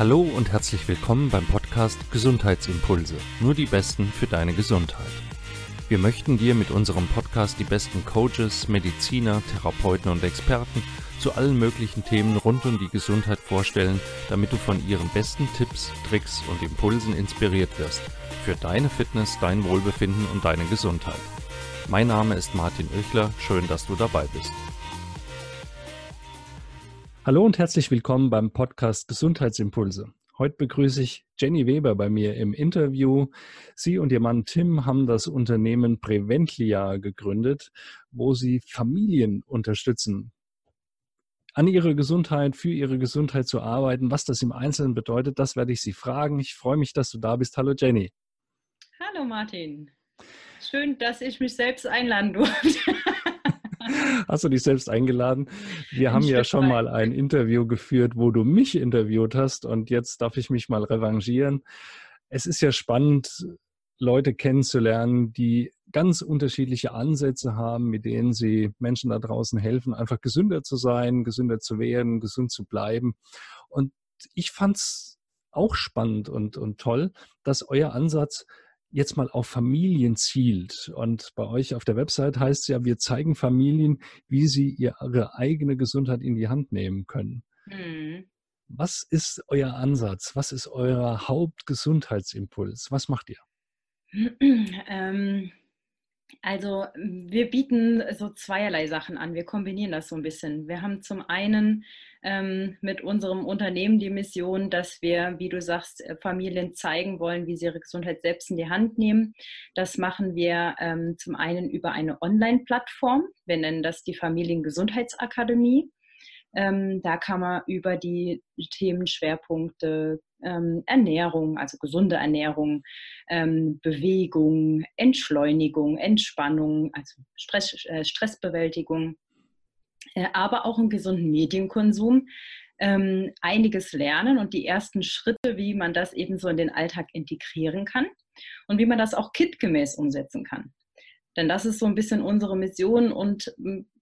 Hallo und herzlich willkommen beim Podcast Gesundheitsimpulse. Nur die Besten für deine Gesundheit. Wir möchten dir mit unserem Podcast die besten Coaches, Mediziner, Therapeuten und Experten zu allen möglichen Themen rund um die Gesundheit vorstellen, damit du von ihren besten Tipps, Tricks und Impulsen inspiriert wirst. Für deine Fitness, dein Wohlbefinden und deine Gesundheit. Mein Name ist Martin Oechler, schön, dass du dabei bist. Hallo und herzlich willkommen beim Podcast Gesundheitsimpulse. Heute begrüße ich Jenny Weber bei mir im Interview. Sie und ihr Mann Tim haben das Unternehmen Preventlia gegründet, wo sie Familien unterstützen, an ihrer Gesundheit, für ihre Gesundheit zu arbeiten. Was das im Einzelnen bedeutet, das werde ich Sie fragen. Ich freue mich, dass du da bist. Hallo Jenny. Hallo Martin. Schön, dass ich mich selbst einladen durfte. Hast du dich selbst eingeladen? Wir haben ja schon mal ein Interview geführt, wo du mich interviewt hast und jetzt darf ich mich mal revanchieren. Es ist ja spannend, Leute kennenzulernen, die ganz unterschiedliche Ansätze haben, mit denen sie Menschen da draußen helfen, einfach gesünder zu sein, gesünder zu werden, gesund zu bleiben. Und ich fand es auch spannend und, und toll, dass euer Ansatz jetzt mal auf Familien zielt. Und bei euch auf der Website heißt es ja, wir zeigen Familien, wie sie ihre eigene Gesundheit in die Hand nehmen können. Mhm. Was ist euer Ansatz? Was ist euer Hauptgesundheitsimpuls? Was macht ihr? Ähm, also wir bieten so zweierlei Sachen an. Wir kombinieren das so ein bisschen. Wir haben zum einen ähm, mit unserem Unternehmen die Mission, dass wir, wie du sagst, äh, Familien zeigen wollen, wie sie ihre Gesundheit selbst in die Hand nehmen. Das machen wir ähm, zum einen über eine Online-Plattform. Wir nennen das die Familiengesundheitsakademie. Ähm, da kann man über die Themenschwerpunkte ähm, Ernährung, also gesunde Ernährung, ähm, Bewegung, Entschleunigung, Entspannung, also Stress, äh, Stressbewältigung, äh, aber auch einen gesunden Medienkonsum ähm, einiges lernen und die ersten Schritte, wie man das eben so in den Alltag integrieren kann und wie man das auch kitgemäß umsetzen kann. Denn das ist so ein bisschen unsere Mission und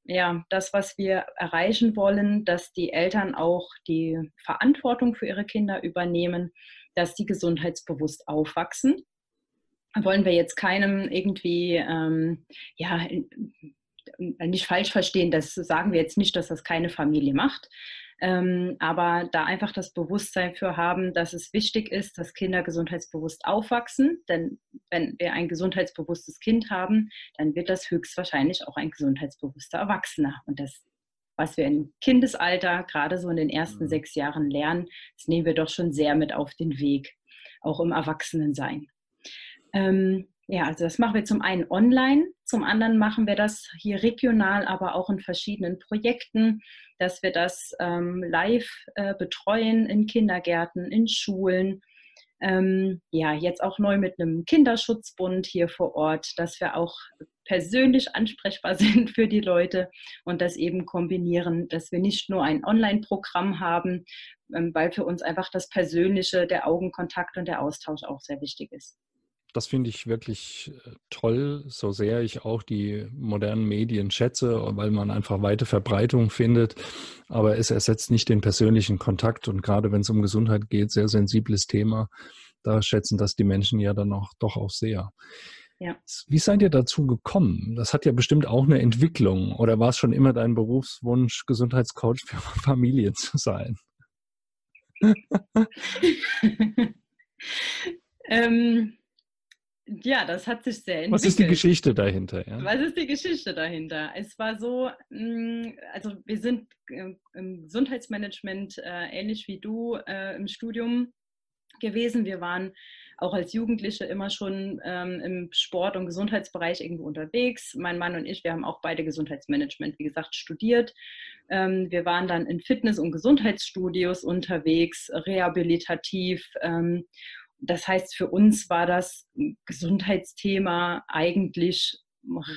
ja, das, was wir erreichen wollen, dass die Eltern auch die Verantwortung für ihre Kinder übernehmen, dass die gesundheitsbewusst aufwachsen. Wollen wir jetzt keinem irgendwie, ähm, ja, nicht falsch verstehen, das sagen wir jetzt nicht, dass das keine Familie macht, ähm, aber da einfach das Bewusstsein für haben, dass es wichtig ist, dass Kinder gesundheitsbewusst aufwachsen. Denn wenn wir ein gesundheitsbewusstes Kind haben, dann wird das höchstwahrscheinlich auch ein gesundheitsbewusster Erwachsener. Und das, was wir im Kindesalter, gerade so in den ersten mhm. sechs Jahren lernen, das nehmen wir doch schon sehr mit auf den Weg, auch im Erwachsenensein. Ähm, ja, also das machen wir zum einen online, zum anderen machen wir das hier regional, aber auch in verschiedenen Projekten, dass wir das ähm, live äh, betreuen in Kindergärten, in Schulen. Ähm, ja, jetzt auch neu mit einem Kinderschutzbund hier vor Ort, dass wir auch persönlich ansprechbar sind für die Leute und das eben kombinieren, dass wir nicht nur ein Online-Programm haben, ähm, weil für uns einfach das Persönliche, der Augenkontakt und der Austausch auch sehr wichtig ist das finde ich wirklich äh, toll, so sehr ich auch die modernen Medien schätze, weil man einfach weite Verbreitung findet. Aber es ersetzt nicht den persönlichen Kontakt. Und gerade wenn es um Gesundheit geht, sehr sensibles Thema, da schätzen das die Menschen ja dann auch doch auch sehr. Ja. Wie seid ihr dazu gekommen? Das hat ja bestimmt auch eine Entwicklung. Oder war es schon immer dein Berufswunsch, Gesundheitscoach für Familien zu sein? ähm, ja, das hat sich sehr entwickelt. Was ist die Geschichte dahinter? Ja? Was ist die Geschichte dahinter? Es war so, mm, also wir sind im Gesundheitsmanagement äh, ähnlich wie du äh, im Studium gewesen. Wir waren auch als Jugendliche immer schon ähm, im Sport- und Gesundheitsbereich irgendwo unterwegs. Mein Mann und ich, wir haben auch beide Gesundheitsmanagement, wie gesagt, studiert. Ähm, wir waren dann in Fitness- und Gesundheitsstudios unterwegs, rehabilitativ. Ähm, das heißt, für uns war das Gesundheitsthema eigentlich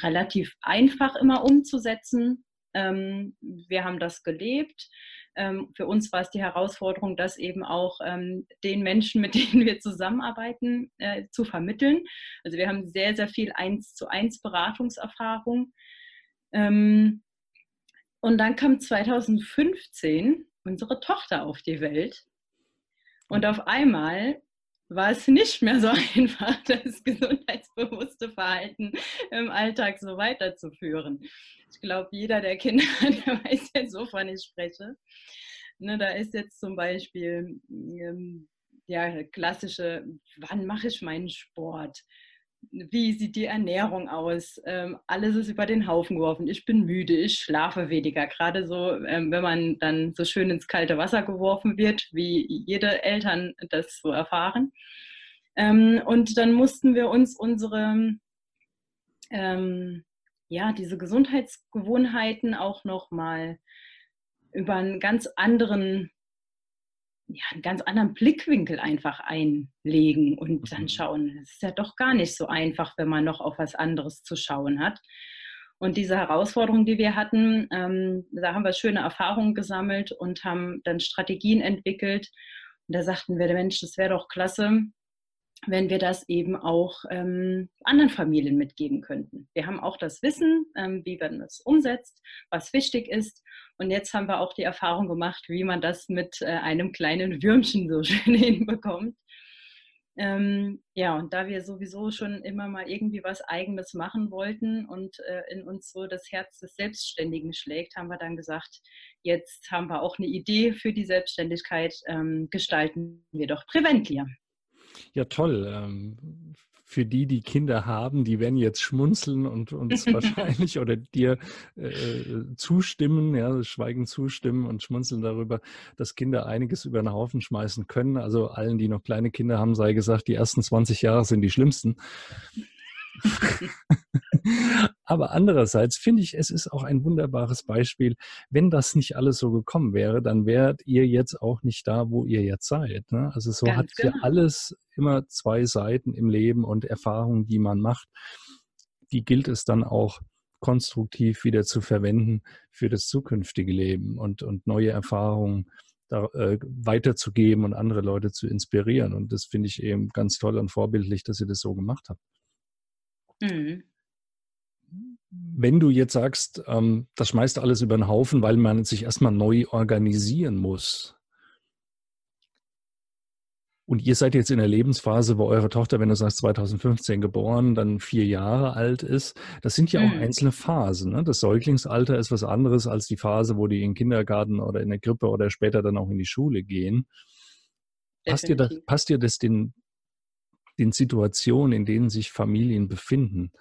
relativ einfach immer umzusetzen. Ähm, wir haben das gelebt. Ähm, für uns war es die Herausforderung, das eben auch ähm, den Menschen, mit denen wir zusammenarbeiten, äh, zu vermitteln. Also wir haben sehr, sehr viel eins zu eins Beratungserfahrung. und dann kam 2015 unsere Tochter auf die Welt. Und auf einmal war es nicht mehr so einfach, das gesundheitsbewusste Verhalten im Alltag so weiterzuführen. Ich glaube, jeder der Kinder, der weiß jetzt, wovon ich spreche. Ne, da ist jetzt zum Beispiel ähm, ja, klassische, wann mache ich meinen Sport? Wie sieht die Ernährung aus? Ähm, alles ist über den Haufen geworfen. Ich bin müde, ich schlafe weniger. Gerade so, ähm, wenn man dann so schön ins kalte Wasser geworfen wird, wie jede Eltern das so erfahren. Ähm, und dann mussten wir uns unsere, ähm, ja, diese Gesundheitsgewohnheiten auch nochmal über einen ganz anderen ja, einen ganz anderen Blickwinkel einfach einlegen und dann mhm. schauen. Es ist ja doch gar nicht so einfach, wenn man noch auf was anderes zu schauen hat. Und diese Herausforderung, die wir hatten, ähm, da haben wir schöne Erfahrungen gesammelt und haben dann Strategien entwickelt. Und da sagten wir, Mensch, das wäre doch klasse, wenn wir das eben auch ähm, anderen Familien mitgeben könnten. Wir haben auch das Wissen, ähm, wie man das umsetzt, was wichtig ist. Und jetzt haben wir auch die Erfahrung gemacht, wie man das mit äh, einem kleinen Würmchen so schön hinbekommt. Ähm, ja, und da wir sowieso schon immer mal irgendwie was Eigenes machen wollten und äh, in uns so das Herz des Selbstständigen schlägt, haben wir dann gesagt, jetzt haben wir auch eine Idee für die Selbstständigkeit, ähm, gestalten wir doch Preventlia. Ja, toll. Ähm, für die, die Kinder haben, die werden jetzt schmunzeln und uns wahrscheinlich oder dir äh, zustimmen, ja, schweigen zustimmen und schmunzeln darüber, dass Kinder einiges über den Haufen schmeißen können. Also allen, die noch kleine Kinder haben, sei gesagt, die ersten 20 Jahre sind die schlimmsten. Aber andererseits finde ich, es ist auch ein wunderbares Beispiel. Wenn das nicht alles so gekommen wäre, dann wärt ihr jetzt auch nicht da, wo ihr jetzt seid. Ne? Also so Ganz hat genau. ja alles immer zwei Seiten im Leben und Erfahrungen, die man macht. Die gilt es dann auch konstruktiv wieder zu verwenden für das zukünftige Leben und, und neue Erfahrungen da, äh, weiterzugeben und andere Leute zu inspirieren. Und das finde ich eben ganz toll und vorbildlich, dass ihr das so gemacht habt. Mhm. Wenn du jetzt sagst, ähm, das schmeißt alles über den Haufen, weil man sich erstmal neu organisieren muss. Und ihr seid jetzt in der Lebensphase, wo eure Tochter, wenn du sagst 2015 geboren, dann vier Jahre alt ist. Das sind ja auch mhm. einzelne Phasen. Ne? Das Säuglingsalter ist was anderes als die Phase, wo die in den Kindergarten oder in der Krippe oder später dann auch in die Schule gehen. Passt dir, das, passt dir das den, den Situationen, in denen sich Familien befinden,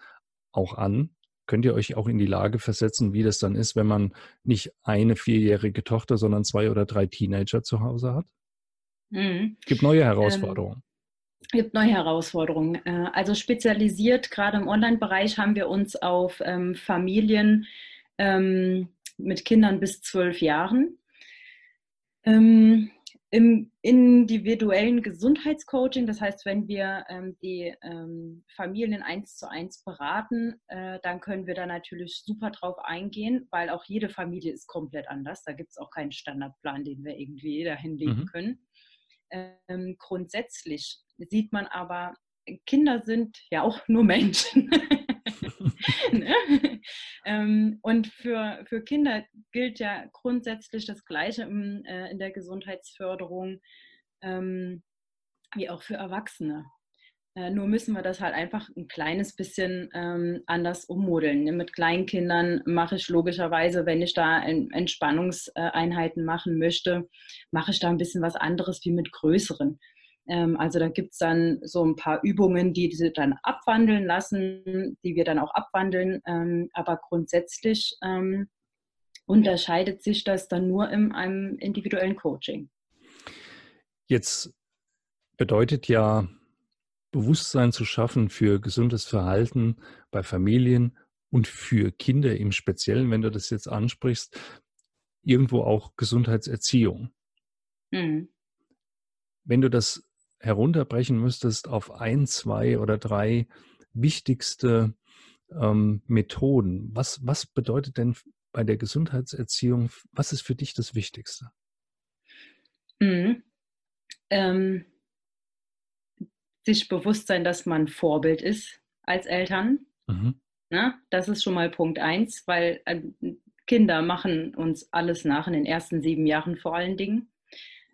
auch an? Könnt ihr euch auch in die Lage versetzen, wie das dann ist, wenn man nicht eine vierjährige Tochter, sondern zwei oder drei Teenager zu Hause hat? Mhm. Gibt neue ähm, Herausforderungen. Es gibt neue Herausforderungen. Äh, also spezialisiert, gerade im Online-Bereich, haben wir uns auf ähm, Familien ähm, mit Kindern bis zwölf Jahren im individuellen Gesundheitscoaching, das heißt, wenn wir ähm, die ähm, Familien eins zu eins beraten, äh, dann können wir da natürlich super drauf eingehen, weil auch jede Familie ist komplett anders. Da gibt es auch keinen Standardplan, den wir irgendwie dahin legen mhm. können. Ähm, grundsätzlich sieht man aber, Kinder sind ja auch nur Menschen. ne? ähm, und für, für Kinder gilt ja grundsätzlich das Gleiche im, äh, in der Gesundheitsförderung ähm, wie auch für Erwachsene. Äh, nur müssen wir das halt einfach ein kleines bisschen ähm, anders ummodeln. Ne? Mit Kleinkindern mache ich logischerweise, wenn ich da Entspannungseinheiten machen möchte, mache ich da ein bisschen was anderes wie mit größeren. Ähm, also da gibt es dann so ein paar Übungen, die sie dann abwandeln lassen, die wir dann auch abwandeln. Ähm, aber grundsätzlich ähm, unterscheidet sich das dann nur in einem individuellen Coaching. Jetzt bedeutet ja Bewusstsein zu schaffen für gesundes Verhalten bei Familien und für Kinder im Speziellen, wenn du das jetzt ansprichst, irgendwo auch Gesundheitserziehung. Mhm. Wenn du das herunterbrechen müsstest auf ein, zwei oder drei wichtigste ähm, Methoden, was, was bedeutet denn bei der Gesundheitserziehung, was ist für dich das Wichtigste? Mhm. Ähm, sich bewusst sein, dass man Vorbild ist als Eltern. Mhm. Na, das ist schon mal Punkt eins, weil äh, Kinder machen uns alles nach in den ersten sieben Jahren vor allen Dingen.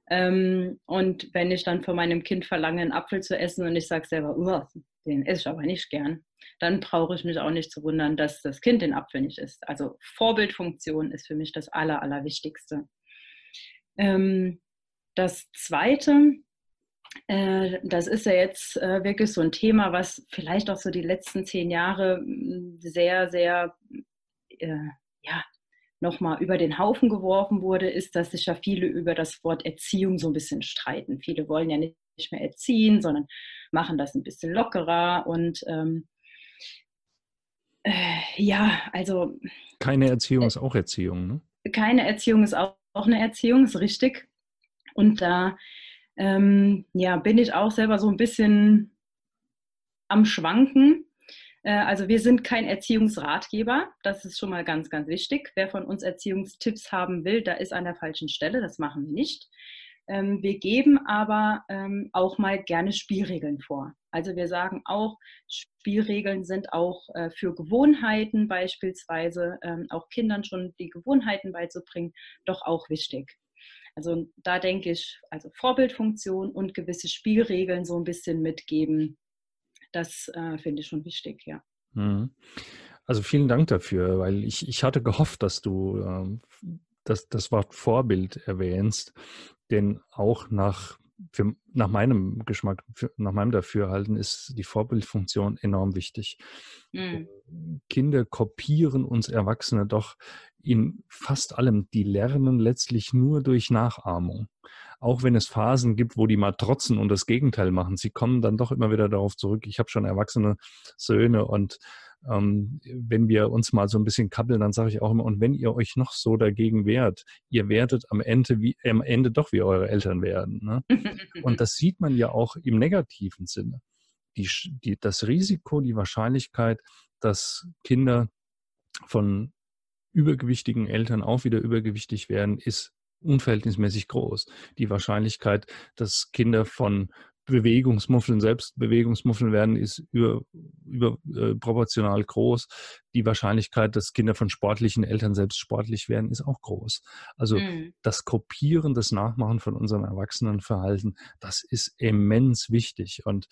Ähm, und wenn ich dann von meinem Kind verlange, einen Apfel zu essen und ich sage selber, den esse ich aber nicht gern, dann brauche ich mich auch nicht zu wundern, dass das Kind den Apfel nicht isst. Also Vorbildfunktion ist für mich das Aller, Allerwichtigste. Ähm, das Zweite, äh, das ist ja jetzt äh, wirklich so ein Thema, was vielleicht auch so die letzten zehn Jahre sehr, sehr äh, ja, nochmal über den Haufen geworfen wurde, ist, dass sich ja viele über das Wort Erziehung so ein bisschen streiten. Viele wollen ja nicht mehr erziehen, sondern machen das ein bisschen lockerer und ähm, äh, ja, also. Keine Erziehung äh, ist auch Erziehung, ne? Keine Erziehung ist auch, auch eine Erziehung, ist richtig. Und da ähm, ja, bin ich auch selber so ein bisschen am Schwanken. Äh, also wir sind kein Erziehungsratgeber, das ist schon mal ganz, ganz wichtig. Wer von uns Erziehungstipps haben will, da ist an der falschen Stelle, das machen wir nicht. Ähm, wir geben aber ähm, auch mal gerne Spielregeln vor. Also wir sagen auch, Spielregeln sind auch äh, für Gewohnheiten beispielsweise, ähm, auch Kindern schon die Gewohnheiten beizubringen, doch auch wichtig. Also da denke ich, also Vorbildfunktion und gewisse Spielregeln so ein bisschen mitgeben, das äh, finde ich schon wichtig, ja. Mhm. Also vielen Dank dafür, weil ich, ich hatte gehofft, dass du ähm, das, das Wort Vorbild erwähnst, denn auch nach, für, nach meinem Geschmack, für, nach meinem Dafürhalten ist die Vorbildfunktion enorm wichtig. Mhm. Kinder kopieren uns Erwachsene doch in fast allem. Die lernen letztlich nur durch Nachahmung. Auch wenn es Phasen gibt, wo die mal trotzen und das Gegenteil machen, sie kommen dann doch immer wieder darauf zurück. Ich habe schon erwachsene Söhne und ähm, wenn wir uns mal so ein bisschen kabbeln, dann sage ich auch immer, und wenn ihr euch noch so dagegen wehrt, ihr werdet am Ende, wie, am Ende doch wie eure Eltern werden. Ne? und das sieht man ja auch im negativen Sinne. Die, die, das Risiko, die Wahrscheinlichkeit, dass Kinder von übergewichtigen Eltern auch wieder übergewichtig werden, ist unverhältnismäßig groß. Die Wahrscheinlichkeit, dass Kinder von Bewegungsmuffeln, selbst Bewegungsmuffeln werden, ist über, überproportional äh, groß. Die Wahrscheinlichkeit, dass Kinder von sportlichen Eltern selbst sportlich werden, ist auch groß. Also mhm. das Kopieren, das Nachmachen von unserem Erwachsenenverhalten, das ist immens wichtig. Und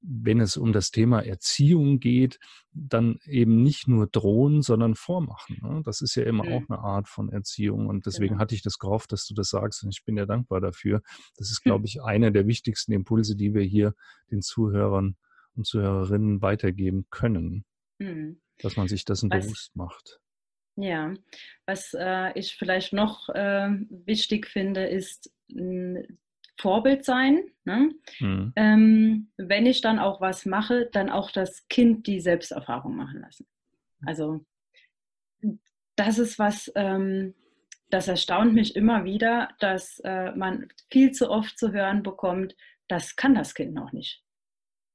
wenn es um das Thema Erziehung geht, dann eben nicht nur drohen, sondern vormachen. Ne? Das ist ja immer mhm. auch eine Art von Erziehung. Und deswegen genau. hatte ich das gehofft, dass du das sagst. Und ich bin dir dankbar dafür. Das ist, glaube ich, einer der wichtigsten Impulse, die wir hier den Zuhörern und Zuhörerinnen weitergeben können. Mhm. Dass man sich dessen was, bewusst macht. Ja, was äh, ich vielleicht noch äh, wichtig finde, ist Vorbild sein. Ne? Mhm. Ähm, wenn ich dann auch was mache, dann auch das Kind die Selbsterfahrung machen lassen. Also das ist was, ähm, das erstaunt mich immer wieder, dass äh, man viel zu oft zu hören bekommt, das kann das Kind noch nicht.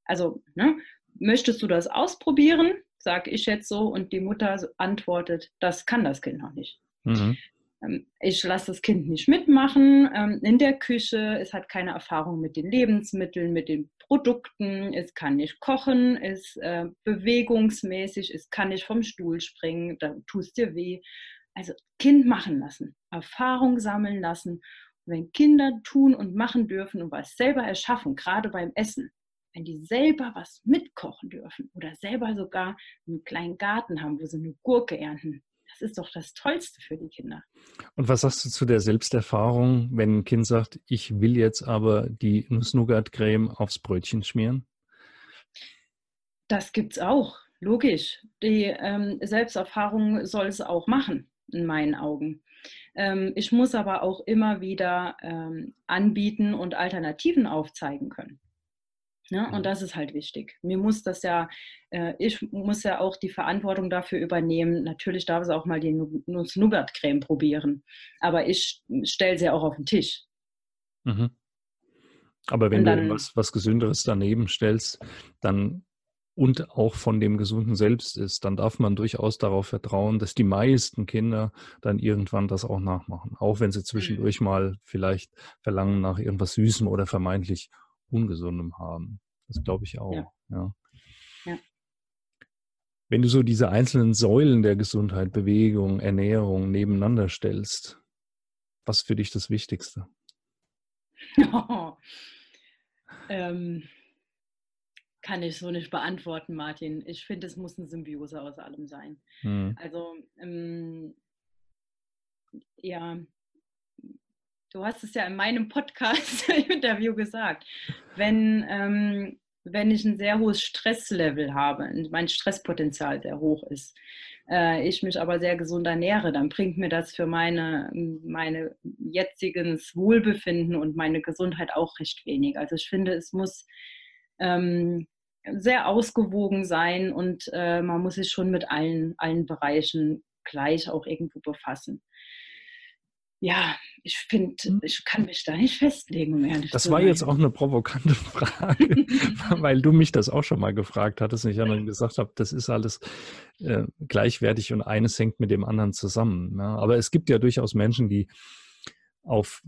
Also, ne, möchtest du das ausprobieren? Sage ich jetzt so und die Mutter antwortet, das kann das Kind noch nicht. Mhm. Ähm, ich lasse das Kind nicht mitmachen ähm, in der Küche. Es hat keine Erfahrung mit den Lebensmitteln, mit den Produkten. Es kann nicht kochen, ist äh, bewegungsmäßig, es kann nicht vom Stuhl springen, dann tust dir weh. Also Kind machen lassen, Erfahrung sammeln lassen. Und wenn Kinder tun und machen dürfen und was selber erschaffen, gerade beim Essen, wenn die selber was mitkochen dürfen oder selber sogar einen kleinen Garten haben, wo sie eine Gurke ernten, das ist doch das Tollste für die Kinder. Und was sagst du zu der Selbsterfahrung, wenn ein Kind sagt, ich will jetzt aber die Nuss-Nougat-Creme aufs Brötchen schmieren? Das gibt es auch, logisch. Die ähm, Selbsterfahrung soll es auch machen, in meinen Augen. Ähm, ich muss aber auch immer wieder ähm, anbieten und Alternativen aufzeigen können. Ne? Und mhm. das ist halt wichtig. Mir muss das ja, äh, ich muss ja auch die Verantwortung dafür übernehmen. Natürlich darf es auch mal die Nuss-Nougat-Creme probieren, aber ich stelle sie auch auf den Tisch. Mhm. Aber wenn dann, du was, was Gesünderes daneben stellst, dann und auch von dem Gesunden selbst ist, dann darf man durchaus darauf vertrauen, dass die meisten Kinder dann irgendwann das auch nachmachen. Auch wenn sie zwischendurch mhm. mal vielleicht verlangen nach irgendwas Süßem oder vermeintlich Ungesundem haben. Das glaube ich auch. Ja. ja. ja. Wenn du so diese einzelnen Säulen der Gesundheit, Bewegung, Ernährung nebeneinander stellst, was für dich das Wichtigste? Oh. Ähm, kann ich so nicht beantworten, Martin. Ich finde, es muss eine Symbiose aus allem sein. Mhm. Also, ähm, ja, du hast es ja in meinem Podcast-Interview gesagt. Wenn, ähm, wenn ich ein sehr hohes Stresslevel habe, mein Stresspotenzial sehr hoch ist, äh, ich mich aber sehr gesund ernähre, dann bringt mir das für meine, meine jetziges Wohlbefinden und meine Gesundheit auch recht wenig. Also ich finde, es muss ähm, sehr ausgewogen sein und äh, man muss sich schon mit allen, allen Bereichen gleich auch irgendwo befassen. Ja, ich finde, hm. ich kann mich da nicht festlegen, um ehrlich Das war jetzt auch eine provokante Frage, weil du mich das auch schon mal gefragt hattest und ich dann gesagt habe, das ist alles äh, gleichwertig und eines hängt mit dem anderen zusammen. Ja? Aber es gibt ja durchaus Menschen, die auf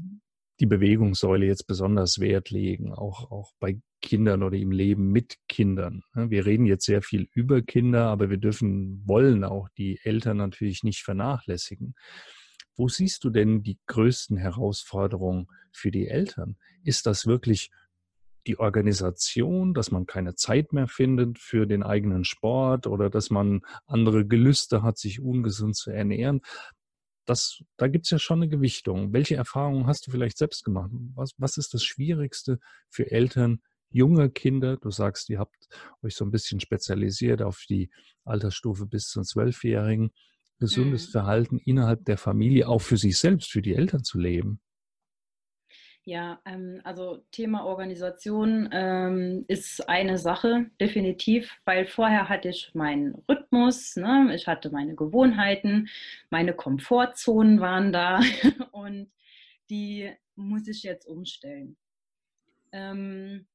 die Bewegungssäule jetzt besonders Wert legen, auch, auch bei Kindern oder im Leben mit Kindern. Wir reden jetzt sehr viel über Kinder, aber wir dürfen, wollen auch die Eltern natürlich nicht vernachlässigen. Wo siehst du denn die größten Herausforderungen für die Eltern? Ist das wirklich die Organisation, dass man keine Zeit mehr findet für den eigenen Sport oder dass man andere Gelüste hat, sich ungesund zu ernähren? Das, da gibt es ja schon eine Gewichtung. Welche Erfahrungen hast du vielleicht selbst gemacht? Was, was ist das Schwierigste für Eltern, junge Kinder? Du sagst, ihr habt euch so ein bisschen spezialisiert auf die Altersstufe bis zum Zwölfjährigen gesundes mhm. Verhalten innerhalb der Familie auch für sich selbst, für die Eltern zu leben? Ja, ähm, also Thema Organisation ähm, ist eine Sache, definitiv, weil vorher hatte ich meinen Rhythmus, ne? ich hatte meine Gewohnheiten, meine Komfortzonen waren da und die muss ich jetzt umstellen. Ähm,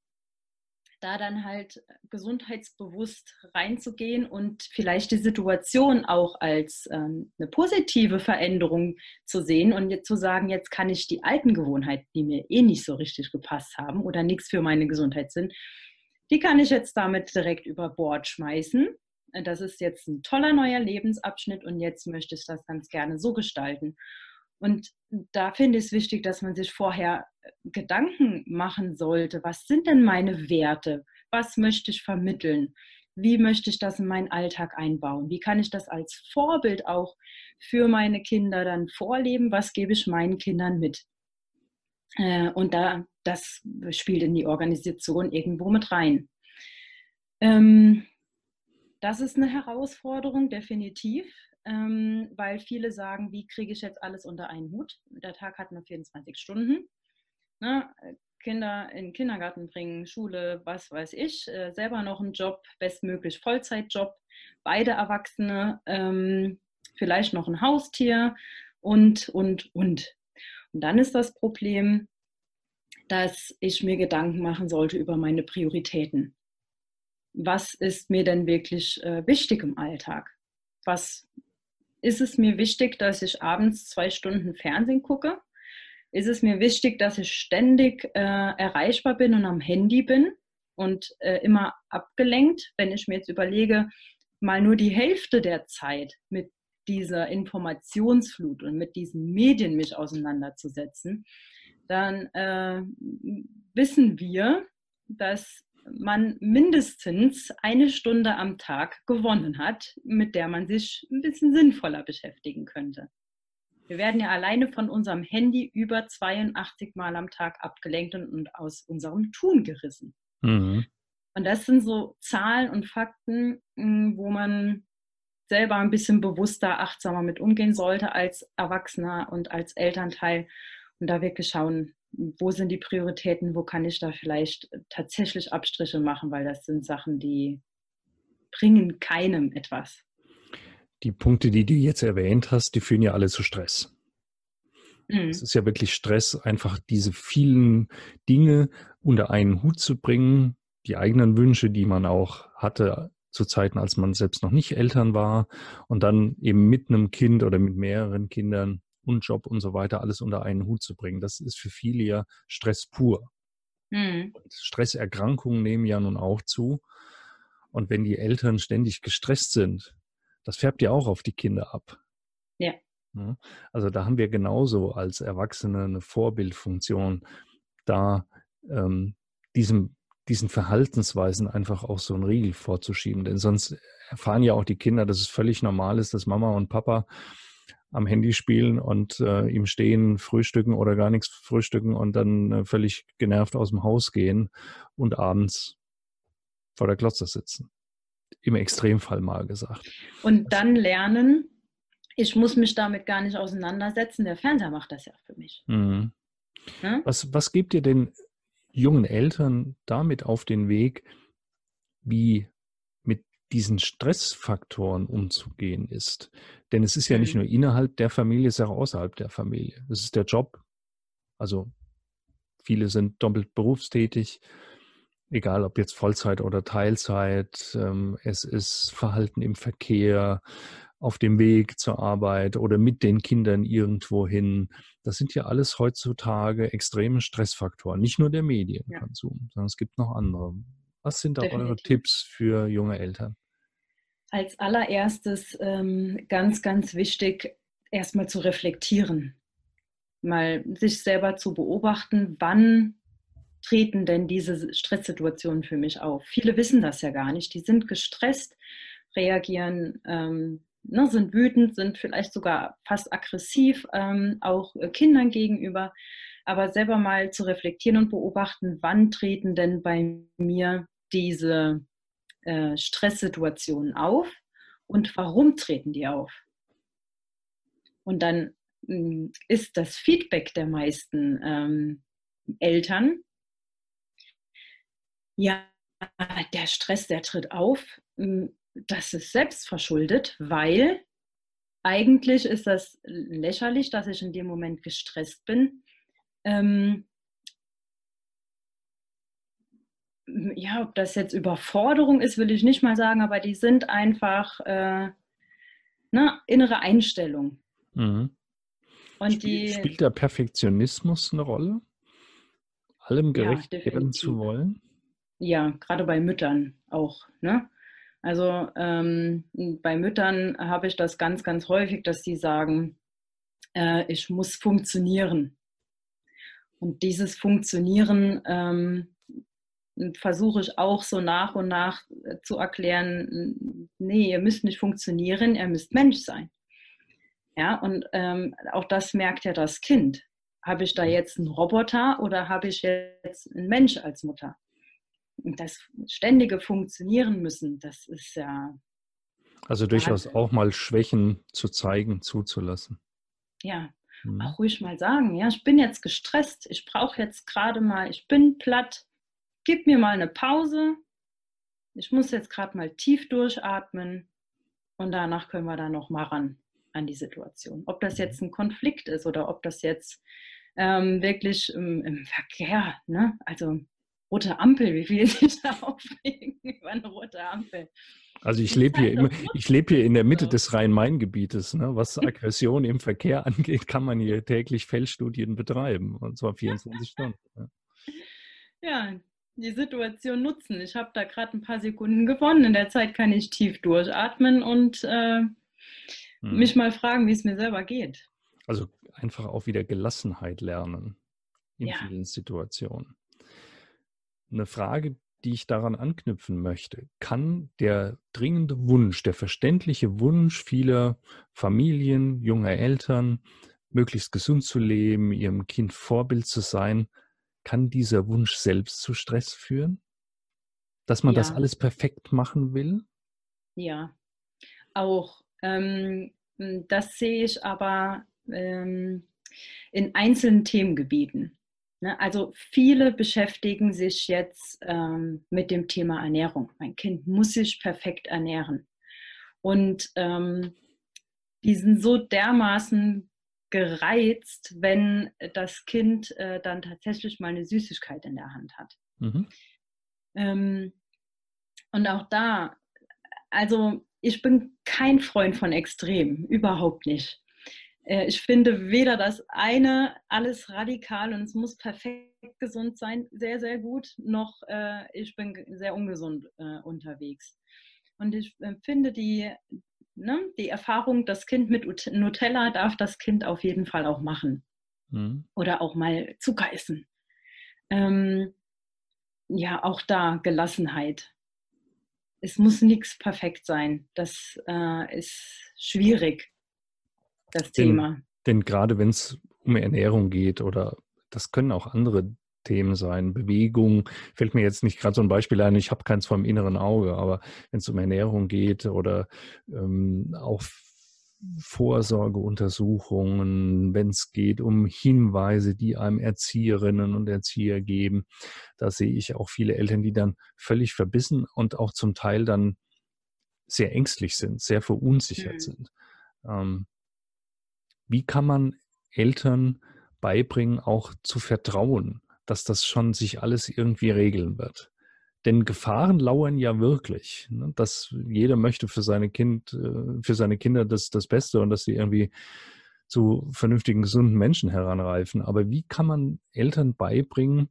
da dann halt gesundheitsbewusst reinzugehen und vielleicht die Situation auch als ähm, eine positive Veränderung zu sehen und jetzt zu sagen, jetzt kann ich die alten Gewohnheiten, die mir eh nicht so richtig gepasst haben oder nichts für meine Gesundheit sind, die kann ich jetzt damit direkt über Bord schmeißen. Das ist jetzt ein toller neuer Lebensabschnitt und jetzt möchte ich das ganz gerne so gestalten. Und da finde ich es wichtig, dass man sich vorher äh, Gedanken machen sollte, was sind denn meine Werte? Was möchte ich vermitteln? Wie möchte ich das in meinen Alltag einbauen? Wie kann ich das als Vorbild auch für meine Kinder dann vorleben? Was gebe ich meinen Kindern mit? Äh, und da, das spielt in die Organisation irgendwo mit rein. Ähm, das ist eine Herausforderung, definitiv ähm, weil viele sagen, wie kriege ich jetzt alles unter einen Hut? Der Tag hat nur 24 Stunden. Ne? Kinder in den Kindergarten bringen, Schule, was weiß ich, äh, selber noch einen Job, bestmöglich Vollzeitjob, beide Erwachsene, ähm, vielleicht noch ein Haustier und, und, und. Und dann ist das Problem, dass ich mir Gedanken machen sollte über meine Prioritäten. Was ist mir denn wirklich äh, wichtig im Alltag? Was ist es mir wichtig, dass ich abends zwei Stunden Fernsehen gucke? Ist es mir wichtig, dass ich ständig äh, erreichbar bin und am Handy bin und äh, immer abgelenkt? Wenn ich mir jetzt überlege, mal nur die Hälfte der Zeit mit dieser Informationsflut und mit diesen Medien mich auseinanderzusetzen, dann äh, wissen wir, dass man mindestens eine Stunde am Tag gewonnen hat, mit der man sich ein bisschen sinnvoller beschäftigen könnte. Wir werden ja alleine von unserem Handy über 82 Mal am Tag abgelenkt und aus unserem Tun gerissen. Mhm. Und das sind so Zahlen und Fakten, hm, wo man selber ein bisschen bewusster, achtsamer mit umgehen sollte als Erwachsener und als Elternteil und da wirklich schauen, wo sind die Prioritäten, wo kann ich da vielleicht tatsächlich Abstriche machen, weil das sind Sachen, die bringen keinem etwas. Die Punkte, die du jetzt erwähnt hast, die führen ja alle zu Stress. Mhm. Es ist ja wirklich Stress, einfach diese vielen Dinge unter einen Hut zu bringen, die eigenen Wünsche, die man auch hatte zu Zeiten, als man selbst noch nicht Eltern war und dann eben mit einem Kind oder mit mehreren Kindern und Job und so weiter alles unter einen Hut zu bringen. Das ist für viele ja Stress pur. Mhm. Stresserkrankungen nehmen ja nun auch zu. Und wenn die Eltern ständig gestresst sind, das färbt ja auch auf die Kinder ab. Ja. Also da haben wir genauso als Erwachsene eine Vorbildfunktion, da ähm, diesem, diesen Verhaltensweisen einfach auch so einen Riegel vorzuschieben. Denn sonst erfahren ja auch die Kinder, dass es völlig normal ist, dass Mama und Papa am Handy spielen und äh, im Stehen frühstücken oder gar nichts frühstücken und dann äh, völlig genervt aus dem Haus gehen und abends vor der Glotze sitzen. Im Extremfall mal gesagt. Und dann lernen, ich muss mich damit gar nicht auseinandersetzen, der Fernseher macht das ja für mich. Mhm. Ja? Was, was gibt ihr den jungen Eltern damit auf den Weg, wie diesen Stressfaktoren umzugehen ist? Denn es ist ja nicht mhm. nur innerhalb der Familie, es ist auch außerhalb der Familie. Es ist der Job. Also viele sind doppelt berufstätig, egal ob jetzt Vollzeit oder Teilzeit. Ähm, es ist Verhalten im Verkehr, auf dem Weg zur Arbeit oder mit den Kindern irgendwo hin. Das sind ja alles heutzutage extreme Stressfaktoren. Nicht nur der Medienkonsum, ja. sondern es gibt noch andere. Was sind da Definitiv. eure Tipps für junge Eltern? Als allererstes ähm, ganz, ganz wichtig, erstmal zu reflektieren. Mal sich selber zu beobachten, wann treten denn diese Stresssituationen für mich auf? Viele wissen das ja gar nicht. Die sind gestresst, reagieren ähm, ne, sind wütend, sind vielleicht sogar fast aggressiv, ähm, auch Kindern gegenüber. Aber selber mal zu reflektieren und beobachten, wann treten denn bei mir diese äh, Stresssituationen auf und warum treten die auf? Und dann mh, hm, ist das Feedback der meisten ähm, Eltern, ja, der Stress, der tritt auf. Hm, das ist selbst verschuldet, weil eigentlich ist das lächerlich, dass ich in dem Moment gestresst bin. Ähm, ja, ob das jetzt Überforderung ist, will ich nicht mal sagen, aber die sind einfach äh, ne, innere Einstellung. Mhm. Und Spiel, die, spielt der Perfektionismus eine Rolle? Allem gerecht ja, werden zu wollen? Ja, gerade bei Müttern auch. Ne? Also ähm, bei Müttern habe ich das ganz, ganz häufig, dass sie sagen, äh, ich muss funktionieren. Und dieses Funktionieren ähm, versuche ich auch so nach und nach äh, zu erklären, nee, ihr müsst nicht funktionieren, ihr müsst Mensch sein. Ja, und ähm, auch das merkt ja das Kind. Habe ich da jetzt einen Roboter oder habe ich jetzt einen Mensch als Mutter? das ständige Funktionieren müssen, das ist ja. Also durchaus auch mal Schwächen zu zeigen, zuzulassen. Ja, mhm. auch ruhig mal sagen, ja, ich bin jetzt gestresst, ich brauche jetzt gerade mal, ich bin platt, gib mir mal eine Pause, ich muss jetzt gerade mal tief durchatmen und danach können wir da noch mal ran an die Situation. Ob das jetzt ein Konflikt ist oder ob das jetzt ähm, wirklich im, im Verkehr, ne? also rote Ampel, wie viele sich da aufregen über eine rote Ampel. Also ich lebe hier, ich lebe hier in der Mitte des Rhein-Main-Gebietes. Ne? Was Aggression im Verkehr angeht, kann man hier täglich Feldstudien betreiben, und zwar 24 Stunden. Ja, die Situation nutzen. Ich habe da gerade ein paar Sekunden gewonnen. In der Zeit kann ich tief durchatmen und äh, hm. mich mal fragen, wie es mir selber geht. Also einfach auch wieder Gelassenheit lernen in ja. vielen Situationen eine Frage, die ich daran anknüpfen möchte. Kann der dringende Wunsch, der verständliche Wunsch vieler Familien, junger Eltern, möglichst gesund zu leben, ihrem Kind Vorbild zu sein, kann dieser Wunsch selbst zu Stress führen? Dass man ja. das alles perfekt machen will? Ja, auch. Ähm, das sehe ich aber ähm, in einzelnen Themengebieten. Ne? Also viele beschäftigen sich jetzt ähm, mit dem Thema Ernährung. Mein Kind muss sich perfekt ernähren. Und ähm, die sind so dermaßen gereizt, wenn das Kind äh, dann tatsächlich mal eine Süßigkeit in der Hand hat. Mhm. Ähm, und auch da, also ich bin kein Freund von Extremen, überhaupt nicht. Äh, ich finde weder das eine alles radikal und es muss perfekt gesund sein, sehr, sehr gut, noch äh, ich bin sehr ungesund äh, unterwegs. Und ich finde die, ne, die Erfahrung, das Kind mit Nutella darf das Kind auf jeden Fall auch machen. Mhm. Oder auch mal Zucker essen. ähm, ja, auch da Gelassenheit. Es muss nichts perfekt sein. Das äh, ist schwierig, das denn, Thema. Denn gerade wenn es um Ernährung geht oder das können auch andere Themen sein. Bewegung fällt mir jetzt nicht gerade so ein Beispiel ein, ich habe keins vom inneren Auge, aber wenn es um Ernährung geht oder ähm, auch Vorsorgeuntersuchungen, wenn es geht um Hinweise, die einem Erzieherinnen und Erzieher geben. Da sehe ich auch viele Eltern, die dann völlig verbissen und auch zum Teil dann sehr ängstlich sind, sehr verunsichert mhm. sind. Ähm, wie kann man Eltern beibringen, auch zu vertrauen, dass das schon sich alles irgendwie regeln wird? Denn Gefahren lauern ja wirklich. Ne? Dass jeder möchte für seine Kind, äh, für seine Kinder das, das Beste und dass sie irgendwie zu vernünftigen, gesunden Menschen heranreifen. Aber wie kann man Eltern beibringen,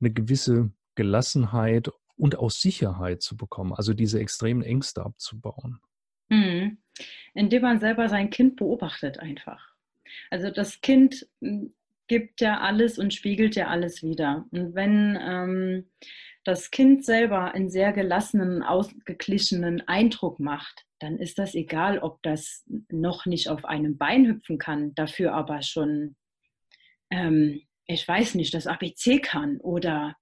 eine gewisse Gelassenheit und auch Sicherheit zu bekommen, also diese extremen Ängste abzubauen? Mhm. Indem man selber sein Kind beobachtet einfach. Also das Kind hm, gibt ja alles und spiegelt ja alles wieder. Und wenn ähm, das Kind selber einen sehr gelassenen, ausgeglichenen Eindruck macht, dann ist das egal, ob das noch nicht auf einem Bein hüpfen kann, dafür aber schon, ähm, ich weiß nicht, das ABC kann oder,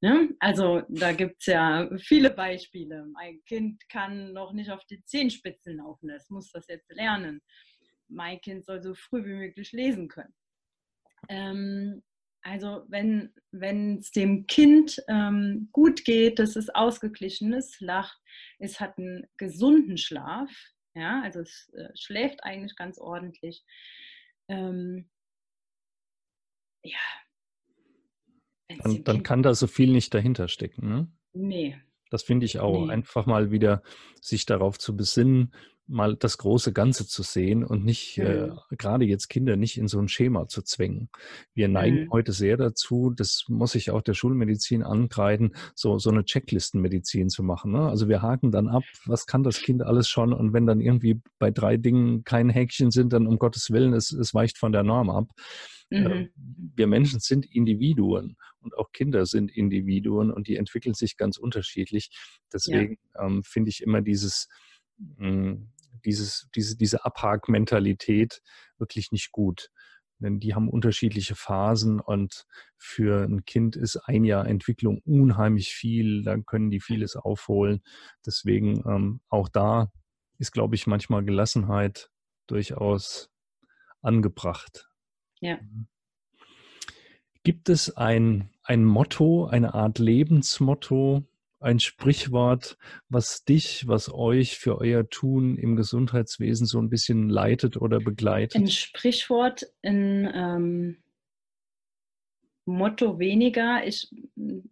ne? also da gibt es ja viele Beispiele. Mein Kind kann noch nicht auf die Zehenspitzen laufen, es muss das jetzt lernen. Mein Kind soll so früh wie möglich lesen können. Ähm, also wenn es dem Kind ähm, gut geht, dass es ausgeglichen ist, lacht, es hat einen gesunden Schlaf, ja, also es äh, schläft eigentlich ganz ordentlich. Ähm, ja. Dann, dann kann da so viel nicht dahinter stecken, ne? Nee. Das finde ich auch. Nee. Einfach mal wieder sich darauf zu besinnen, mal das große Ganze zu sehen und nicht, äh, mhm. äh, gerade jetzt Kinder nicht in so ein Schema zu zwängen. Wir neigen mhm. heute sehr dazu, das muss ich auch der Schulmedizin ankreiden, so, so eine Checklistenmedizin zu machen. Ne? Also wir haken dann ab, was kann das Kind alles schon und wenn dann irgendwie bei drei Dingen kein Häkchen sind, dann um Gottes Willen, es, es weicht von der Norm ab. Äh, mhm. Wir Menschen sind Individuen und auch Kinder sind Individuen und die entwickeln sich ganz unterschiedlich. Deswegen ja. ähm, finde ich immer dieses, mh, hm, dieses, diese, diese Abhakmentalität wirklich nicht gut. Denn die haben unterschiedliche Phasen und für ein Kind ist ein Jahr Entwicklung unheimlich viel. Da können die vieles aufholen. Deswegen ähm, auch da ist, glaube ich, manchmal Gelassenheit durchaus angebracht. Ja. Gibt es ein, ein Motto, eine Art Lebensmotto, ein Sprichwort, was dich, was euch für euer Tun im Gesundheitswesen so ein bisschen leitet oder begleitet? Ein Sprichwort, ein ähm, Motto weniger. Ich hm,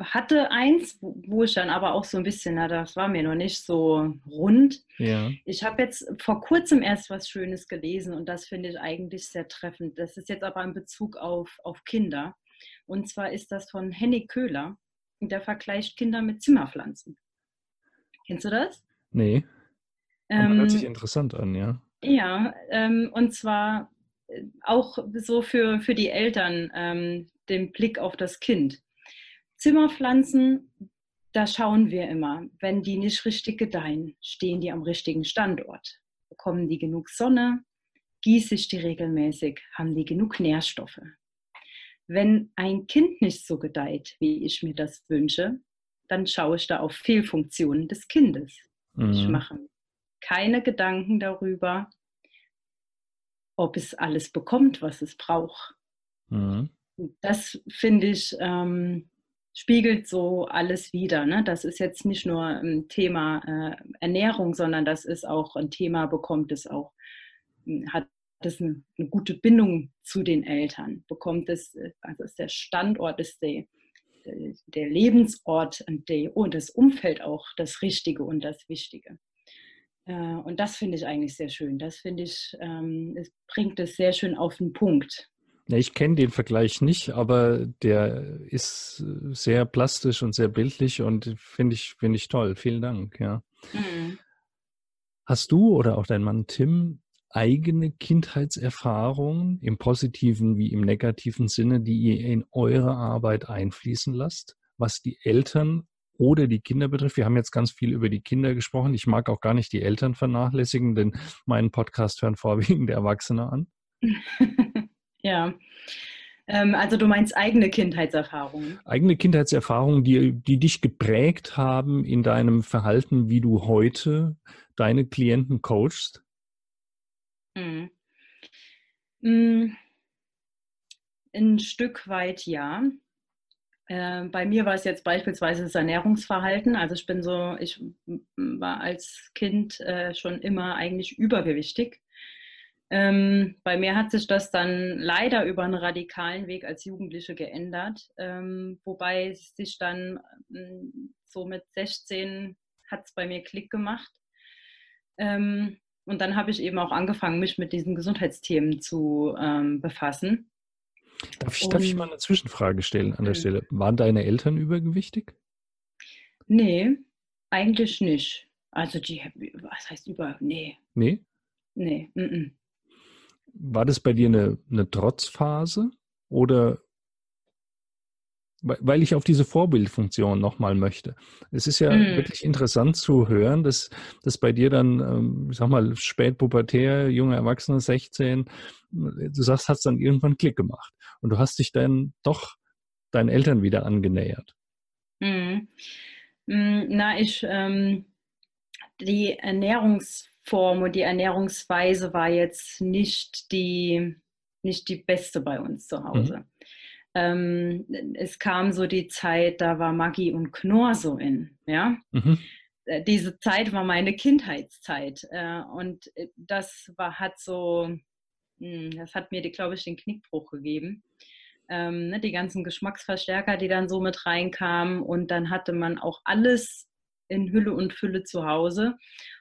hatte eins, wo ich dann aber auch so ein bisschen, na, das war mir noch nicht so rund. Ja. Ich habe jetzt vor kurzem erst was Schönes gelesen und das finde ich eigentlich sehr treffend. Das ist jetzt aber in Bezug auf, auf Kinder. Und zwar ist das von Henny Köhler der vergleicht Kinder mit Zimmerpflanzen. Kennst du das? Nee. Ähm, hört sich interessant an, ja. Ja, ähm, und zwar äh, auch so für, für die Eltern ähm, den Blick auf das Kind. Zimmerpflanzen, da schauen wir immer, wenn die nicht richtig gedeihen, stehen die am richtigen Standort. Bekommen die genug Sonne? Gieße ich die regelmäßig? Haben die genug Nährstoffe? Wenn ein Kind nicht so gedeiht, wie ich mir das wünsche, dann schaue ich da auf Fehlfunktionen des Kindes. Mhm. Ich mache keine Gedanken darüber, ob es alles bekommt, was es braucht. Mhm. Das finde ich, ähm, spiegelt so alles wieder. Ne? Das ist jetzt nicht nur ein Thema äh, Ernährung, sondern das ist auch ein Thema, bekommt es auch, hat es eine, eine, gute Bindung zu den Eltern, bekommt es, also ist der Standort, ist der, der Lebensort und, der, und das Umfeld auch das Richtige und das Wichtige. Äh, und das finde ich eigentlich sehr schön. Das finde ich, ähm, es bringt es sehr schön auf den Punkt. Ja, ich kenne den Vergleich nicht, aber der ist sehr plastisch und sehr bildlich und finde ich, finde ich toll. Vielen Dank, ja. Mhm. Hast du oder auch dein Mann Tim eigene Kindheitserfahrungen im positiven wie im negativen Sinne, die ihr in eure Arbeit einfließen lasst, was die Eltern oder die Kinder betrifft. Wir haben jetzt ganz viel über die Kinder gesprochen. Ich mag auch gar nicht die Eltern vernachlässigen, denn meinen Podcast hören vorwiegend Erwachsene an. ja. Ähm, also du meinst eigene Kindheitserfahrungen? Eigene Kindheitserfahrungen, die, die dich geprägt haben in deinem Verhalten, wie du heute deine Klienten coachst? Mhm. Mm, ein Stück weit ja. Äh, bei mir war es jetzt beispielsweise das Ernährungsverhalten. Also ich bin so, ich war als Kind äh, schon immer eigentlich übergewichtig. Ähm, bei mir hat sich das dann leider über einen radikalen Weg als Jugendliche geändert, ähm, wobei sich dann ähm, so mit 16 hat es bei mir Klick gemacht. Ähm, und dann habe ich eben auch angefangen, mich mit diesen Gesundheitsthemen zu ähm, befassen. Darf ich, darf ich mal eine Zwischenfrage stellen an der mhm. Stelle? Waren deine Eltern übergewichtig? Nee, eigentlich nicht. Also die, was heißt über? Nee. Nee? Nee. M -m war das bei dir eine, eine Trotzphase oder weil ich auf diese Vorbildfunktion nochmal möchte. Es ist ja mhm. wirklich interessant zu hören, dass, dass bei dir dann, ähm, ich sag mal, spätpubertär, junge Erwachsene, 16, du sagst, hat es dann irgendwann Klick gemacht. Und du hast dich dann doch deinen Eltern wieder angenähert. Mhm. Na, ich, ähm, die Ernährungs Form und die Ernährungsweise war jetzt nicht die, nicht die beste bei uns zu Hause. Mhm. Ähm, es kam so die Zeit, da war Maggi und Knorr so in, ja. Mhm. Äh, diese Zeit war meine Kindheitszeit äh, und äh, das war, hat so, hm, das hat mir, glaube ich, den Knickbruch gegeben. Ähm, ne, die ganzen Geschmacksverstärker, die dann so mit reinkamen und dann hatte man auch alles in Hülle und Fülle zu Hause.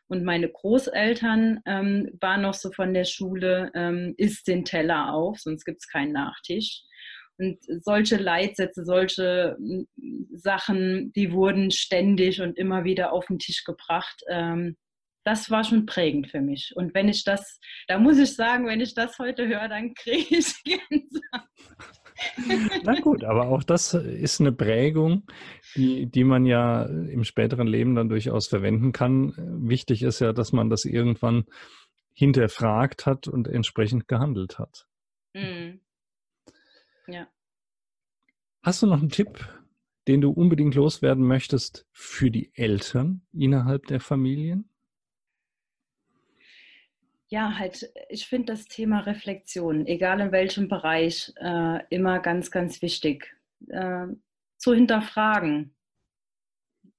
Und meine Großeltern ähm, waren noch so von der Schule, ähm, isst den Teller auf, sonst gibt es keinen Nachtisch. Und solche Leitsätze, solche hm, Sachen, die wurden ständig und immer wieder auf den Tisch gebracht. Ähm, das war schon prägend für mich. Und wenn ich das, da muss ich sagen, wenn ich das heute höre, dann kriege ich Gänsehaut. Na gut, aber auch das ist eine Prägung, die, die man ja im späteren Leben dann durchaus verwenden kann. Wichtig ist ja, dass man das irgendwann hinterfragt hat und entsprechend gehandelt hat. Mhm. Ja. Hast du noch einen Tipp, den du unbedingt loswerden möchtest für die Eltern innerhalb der Familien? Ja, halt, ich finde das Thema Reflexion, egal in welchem Bereich, äh, immer ganz, ganz wichtig. Äh, zu hinterfragen,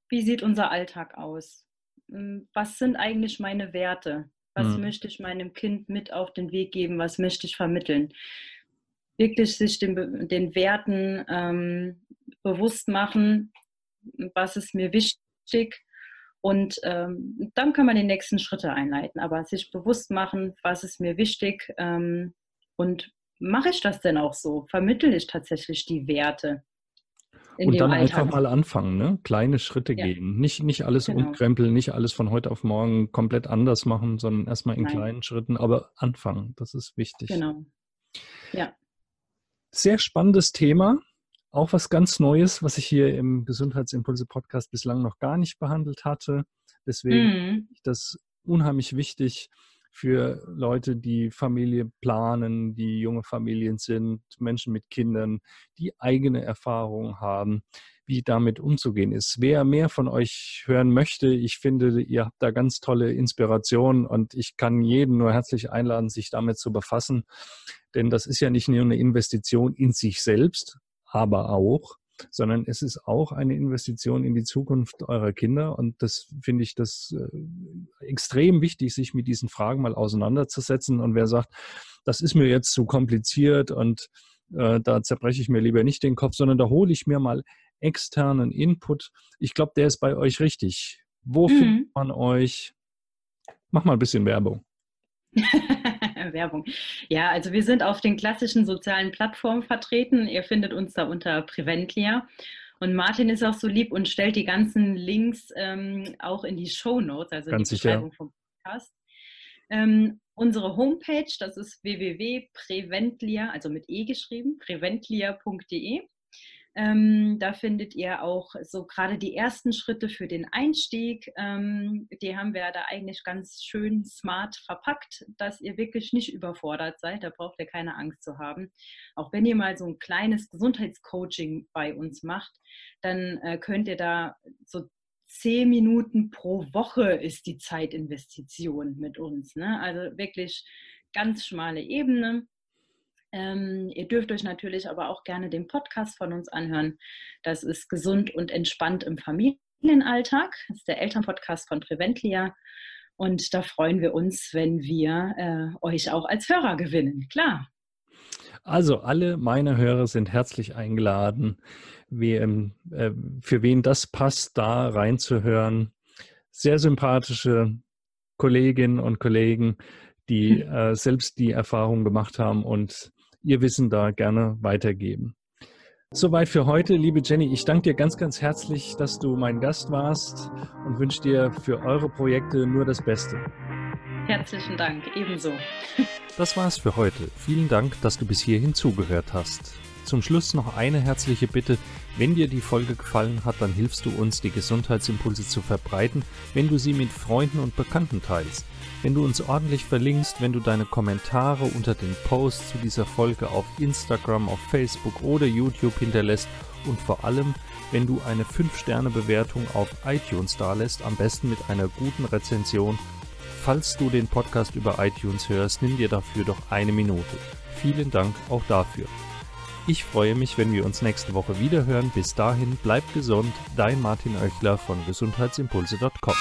wie sieht unser Alltag aus? Hm, was sind eigentlich meine Werte? Was mhm. möchte ich meinem Kind mit auf den Weg geben? Was möchte ich vermitteln? Wirklich sich den, den Werten ähm, bewusst machen, was ist mir wichtig und ähm, dann kann man die nächsten Schritte einleiten, aber sich bewusst machen, was ist mir wichtig ähm, und mache ich das denn auch so? Vermittle ich tatsächlich die Werte? und dann Alltag? einfach mal anfangen, ne? kleine Schritte ja. gehen. Nicht, nicht alles genau. umkrempeln, nicht alles von heute auf morgen komplett anders machen, sondern erstmal in Nein. kleinen Schritten, aber anfangen, das ist wichtig. Genau. Ja. Sehr spannendes Thema. Auch was ganz Neues, was ich hier im Gesundheitsimpulse-Podcast bislang noch gar nicht behandelt hatte. Deswegen mhm. ist das unheimlich wichtig für Leute, die Familie planen, die junge Familien sind, Menschen mit Kindern, die eigene Erfahrungen haben, wie damit umzugehen ist. Wer mehr von euch hören möchte, ich finde, ihr habt da ganz tolle Inspirationen und ich kann jeden nur herzlich einladen, sich damit zu befassen. Denn das ist ja nicht nur eine Investition in sich selbst, aber auch, sondern es ist auch eine Investition in die Zukunft eurer Kinder. Und das finde ich das äh, extrem wichtig, sich mit diesen Fragen mal auseinanderzusetzen. Und wer sagt, das ist mir jetzt zu kompliziert und äh, da zerbreche ich mir lieber nicht den Kopf, sondern da hole ich mir mal externen Input. Ich glaube, der ist bei euch richtig. Wo mhm. findet man euch? Mach mal ein bisschen Werbung. Werbung. Ja, also wir sind auf den klassischen sozialen Plattformen vertreten. Ihr findet uns da unter Preventlia. Und Martin ist auch so lieb und stellt die ganzen Links ähm, auch in die Show Notes, also Ganz die Beschreibung vom Podcast. Ähm, unsere Homepage, das ist www.preventlia, also mit e geschrieben, preventlia.de. Ähm, da findet ihr auch so gerade die ersten Schritte für den Einstieg. Ähm, die haben wir da eigentlich ganz schön smart verpackt, dass ihr wirklich nicht überfordert seid. Da braucht ihr keine Angst zu haben. Auch wenn ihr mal so ein kleines Gesundheitscoaching bei uns macht, dann äh, könnt ihr da so zehn Minuten pro Woche ist die Zeitinvestition mit uns. Ne? Also wirklich ganz schmale Ebene. Ähm, ihr dürft euch natürlich aber auch gerne den Podcast von uns anhören. Das ist gesund und entspannt im Familienalltag. Das ist der Elternpodcast von Preventlia. Und da freuen wir uns, wenn wir äh, euch auch als Hörer gewinnen. Klar. Also alle meine Hörer sind herzlich eingeladen, wem, äh, für wen das passt, da reinzuhören. Sehr sympathische Kolleginnen und Kollegen, die äh, selbst die Erfahrung gemacht haben und ihr Wissen da gerne weitergeben. Soweit für heute, liebe Jenny. Ich danke dir ganz, ganz herzlich, dass du mein Gast warst und wünsche dir für eure Projekte nur das Beste. Herzlichen Dank, ebenso. Das war's für heute. Vielen Dank, dass du bis hierhin zugehört hast. Zum Schluss noch eine herzliche Bitte. Wenn dir die Folge gefallen hat, dann hilfst du uns, die Gesundheitsimpulse zu verbreiten, wenn du sie mit Freunden und Bekannten teilst. Wenn du uns ordentlich verlinkst, wenn du deine Kommentare unter den Posts zu dieser Folge auf Instagram, auf Facebook oder YouTube hinterlässt und vor allem, wenn du eine 5-Sterne-Bewertung auf iTunes dalässt, am besten mit einer guten Rezension. Falls du den Podcast über iTunes hörst, nimm dir dafür doch eine Minute. Vielen Dank auch dafür. Ich freue mich, wenn wir uns nächste Woche wieder hören. Bis dahin, bleib gesund. Dein Martin Oechler von gesundheitsimpulse.com.